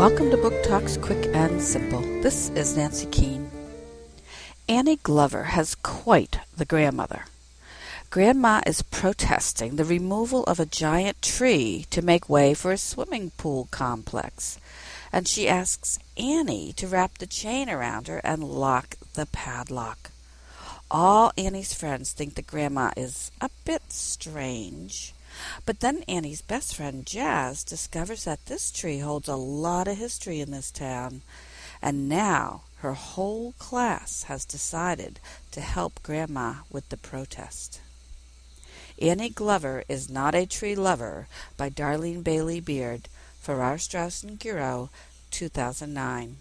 Welcome to Book Talks Quick and Simple. This is Nancy Keane. Annie Glover has quite the grandmother. Grandma is protesting the removal of a giant tree to make way for a swimming pool complex, and she asks Annie to wrap the chain around her and lock the padlock. All Annie's friends think that Grandma is a bit strange. But then Annie's best friend Jazz discovers that this tree holds a lot of history in this town, and now her whole class has decided to help Grandma with the protest. Annie Glover is Not a Tree Lover by Darleen Bailey Beard, Farrar Straus and Giroux, 2009.